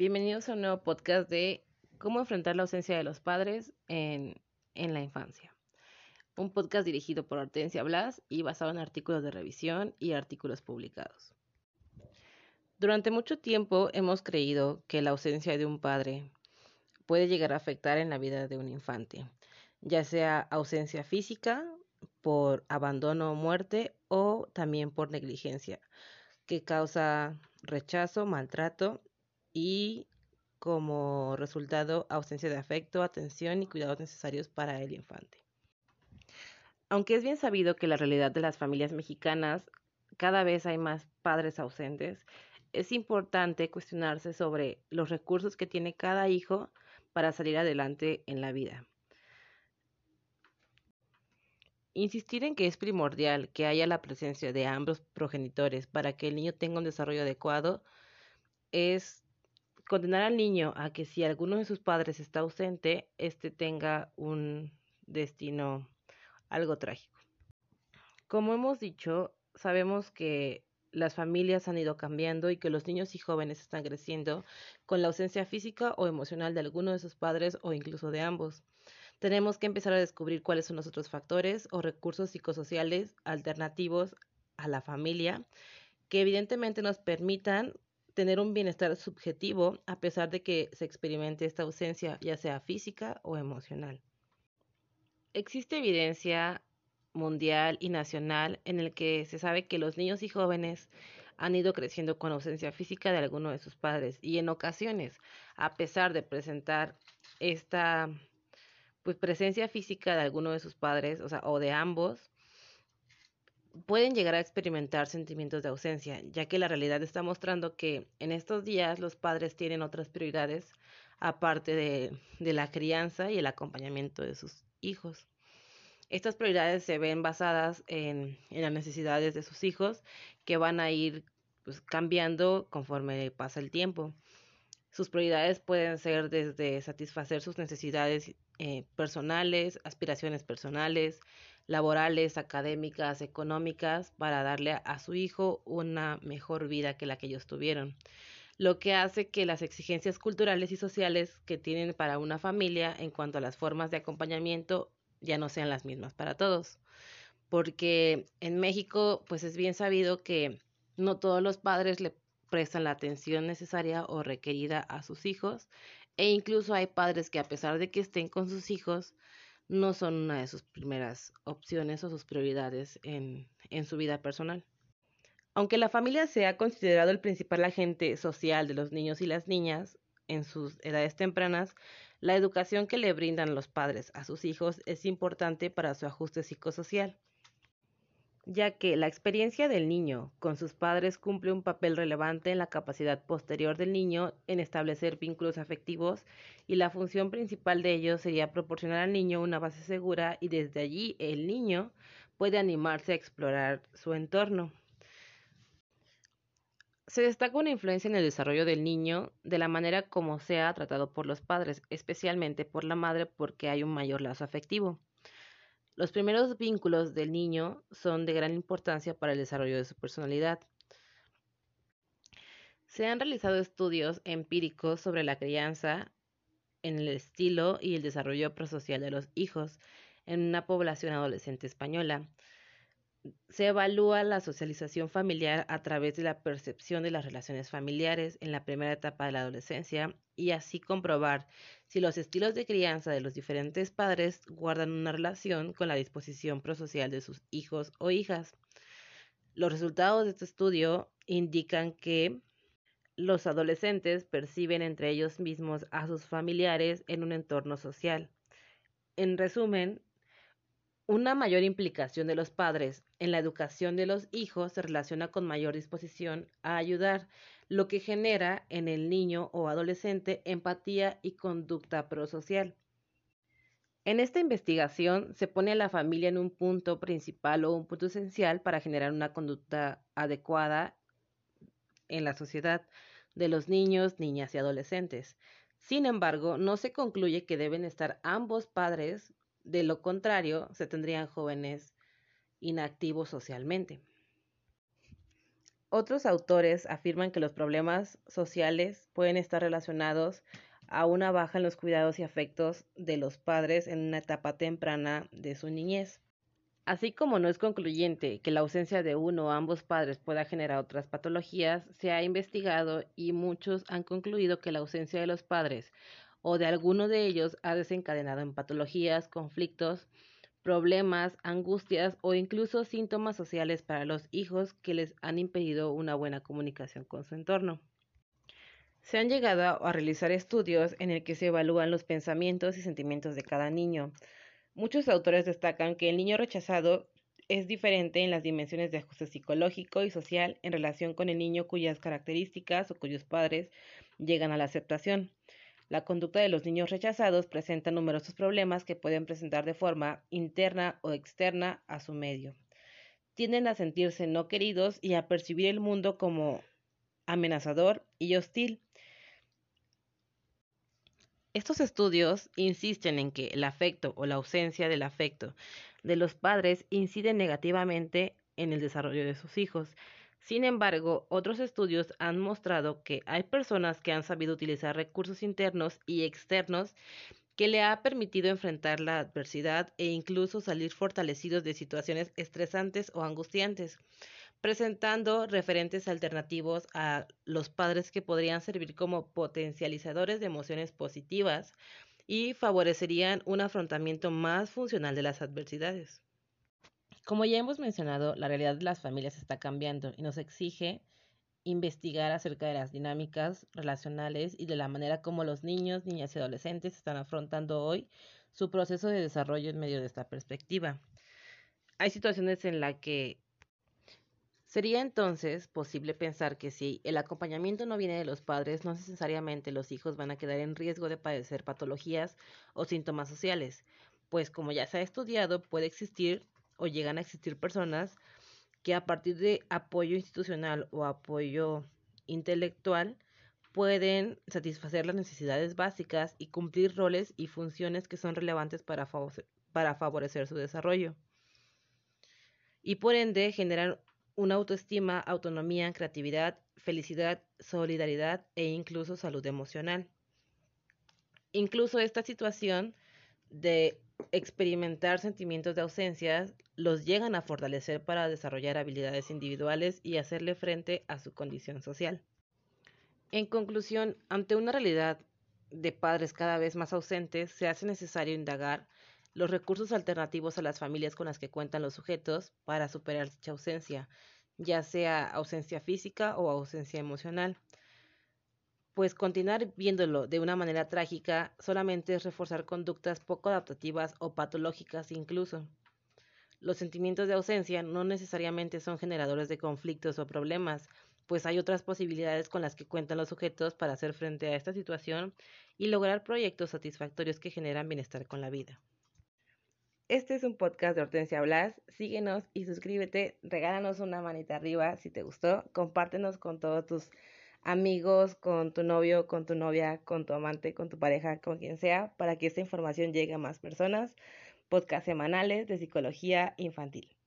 Bienvenidos a un nuevo podcast de cómo enfrentar la ausencia de los padres en, en la infancia. Un podcast dirigido por Hortensia Blas y basado en artículos de revisión y artículos publicados. Durante mucho tiempo hemos creído que la ausencia de un padre puede llegar a afectar en la vida de un infante, ya sea ausencia física, por abandono o muerte, o también por negligencia, que causa rechazo, maltrato y como resultado ausencia de afecto, atención y cuidados necesarios para el infante. Aunque es bien sabido que la realidad de las familias mexicanas cada vez hay más padres ausentes, es importante cuestionarse sobre los recursos que tiene cada hijo para salir adelante en la vida. Insistir en que es primordial que haya la presencia de ambos progenitores para que el niño tenga un desarrollo adecuado es condenar al niño a que si alguno de sus padres está ausente, éste tenga un destino algo trágico. Como hemos dicho, sabemos que las familias han ido cambiando y que los niños y jóvenes están creciendo con la ausencia física o emocional de alguno de sus padres o incluso de ambos. Tenemos que empezar a descubrir cuáles son los otros factores o recursos psicosociales alternativos a la familia que evidentemente nos permitan tener un bienestar subjetivo a pesar de que se experimente esta ausencia, ya sea física o emocional. Existe evidencia mundial y nacional en el que se sabe que los niños y jóvenes han ido creciendo con ausencia física de alguno de sus padres y en ocasiones, a pesar de presentar esta pues presencia física de alguno de sus padres, o sea, o de ambos, pueden llegar a experimentar sentimientos de ausencia, ya que la realidad está mostrando que en estos días los padres tienen otras prioridades aparte de, de la crianza y el acompañamiento de sus hijos. Estas prioridades se ven basadas en, en las necesidades de sus hijos que van a ir pues, cambiando conforme pasa el tiempo. Sus prioridades pueden ser desde satisfacer sus necesidades eh, personales, aspiraciones personales, laborales, académicas, económicas, para darle a, su hijo una mejor vida que la que ellos tuvieron. Lo que hace que las exigencias culturales y sociales que tienen para una familia en cuanto a las formas de acompañamiento ya no sean las mismas para todos. Porque en México, pues es bien sabido que no todos los padres le prestan la atención necesaria o requerida a sus hijos e incluso hay padres que a pesar de que estén con sus hijos, no son una de sus primeras opciones o sus prioridades en, en su vida personal. Aunque la familia sea considerado el principal agente social de los niños y las niñas en sus edades tempranas, la educación que le brindan los padres a sus hijos es importante para su ajuste psicosocial, ya que la experiencia del niño con sus padres cumple un papel relevante en la capacidad posterior del niño en establecer vínculos afectivos y la función principal de ellos sería proporcionar al niño una base segura y desde allí el niño puede animarse a explorar su entorno. Se destaca una influencia en el desarrollo del niño de la manera como sea tratado por los padres, especialmente por la madre porque hay un mayor lazo afectivo. Los primeros vínculos del niño son de gran importancia para el desarrollo de su personalidad. Se han realizado estudios empíricos sobre la crianza en el estilo y el desarrollo prosocial de los hijos en una población adolescente española se evalúa la socialización familiar a través de la percepción de las relaciones familiares en la primera etapa de la adolescencia y así comprobar si los estilos de crianza de los diferentes padres guardan una relación con la disposición prosocial de sus hijos o hijas. Los resultados de este estudio indican que los adolescentes perciben entre ellos mismos a sus familiares en un entorno social. En resumen, una mayor implicación de los padres en la educación de los hijos se relaciona con mayor disposición a ayudar, lo que genera en el niño o adolescente empatía y conducta prosocial. En esta investigación se pone a la familia en un punto principal o un punto esencial para generar una conducta adecuada en la sociedad de los niños, niñas y adolescentes. Sin embargo, no se concluye que deben estar ambos padres de lo contrario, se tendrían jóvenes inactivos socialmente. Otros autores afirman que los problemas sociales pueden estar relacionados a una baja en los cuidados y afectos de los padres en una etapa temprana de su niñez. Así como no es concluyente que la ausencia de uno o ambos padres pueda generar otras patologías, se ha investigado y muchos han concluido que la ausencia de los padres o de alguno de ellos ha desencadenado en patologías, conflictos, problemas, angustias o incluso síntomas sociales para los hijos que les han impedido una buena comunicación con su entorno. Se han llegado a realizar estudios en el que se evalúan los pensamientos y sentimientos de cada niño. Muchos autores destacan que el niño rechazado es diferente en las dimensiones de ajuste psicológico y social en relación con el niño cuyas características o cuyos padres llegan a la aceptación. La conducta de los niños rechazados presenta numerosos problemas que pueden presentar de forma interna o externa a su medio. Tienden a sentirse no queridos y a percibir el mundo como amenazador y hostil. Estos estudios insisten en que el afecto o la ausencia del afecto de los padres incide negativamente en el desarrollo de sus hijos. Sin embargo, otros estudios han mostrado que hay personas que han sabido utilizar recursos internos y externos que le ha permitido enfrentar la adversidad e incluso salir fortalecidos de situaciones estresantes o angustiantes presentando referentes alternativos a los padres que podrían servir como potencializadores de emociones positivas y favorecerían un afrontamiento más funcional de las adversidades. Como ya hemos mencionado, la realidad de las familias está cambiando y nos exige investigar acerca de las dinámicas relacionales y de la manera como los niños, niñas y adolescentes están afrontando hoy su proceso de desarrollo en medio de esta perspectiva. Hay situaciones en las que Sería entonces posible pensar que si el acompañamiento no viene de los padres, no necesariamente los hijos van a quedar en riesgo de padecer patologías o síntomas sociales, pues como ya se ha estudiado, puede existir o llegan a existir personas que a partir de apoyo institucional o apoyo intelectual pueden satisfacer las necesidades básicas y cumplir roles y funciones que son relevantes para, para favorecer su desarrollo. Y por ende generar una autoestima, autonomía, creatividad, felicidad, solidaridad e incluso salud emocional. Incluso esta situación de experimentar sentimientos de ausencia los llegan a fortalecer para desarrollar habilidades individuales y hacerle frente a su condición social. En conclusión, ante una realidad de padres cada vez más ausentes, se hace necesario indagar los recursos alternativos a las familias con las que cuentan los sujetos para superar dicha ausencia, ya sea ausencia física o ausencia emocional. Pues continuar viéndolo de una manera trágica solamente es reforzar conductas poco adaptativas o patológicas incluso. Los sentimientos de ausencia no necesariamente son generadores de conflictos o problemas, pues hay otras posibilidades con las que cuentan los sujetos para hacer frente a esta situación y lograr proyectos satisfactorios que generan bienestar con la vida. Este es un podcast de Hortensia Blas. Síguenos y suscríbete. Regálanos una manita arriba si te gustó. Compártenos con todos tus amigos, con tu novio, con tu novia, con tu amante, con tu pareja, con quien sea, para que esta información llegue a más personas. Podcast semanales de psicología infantil.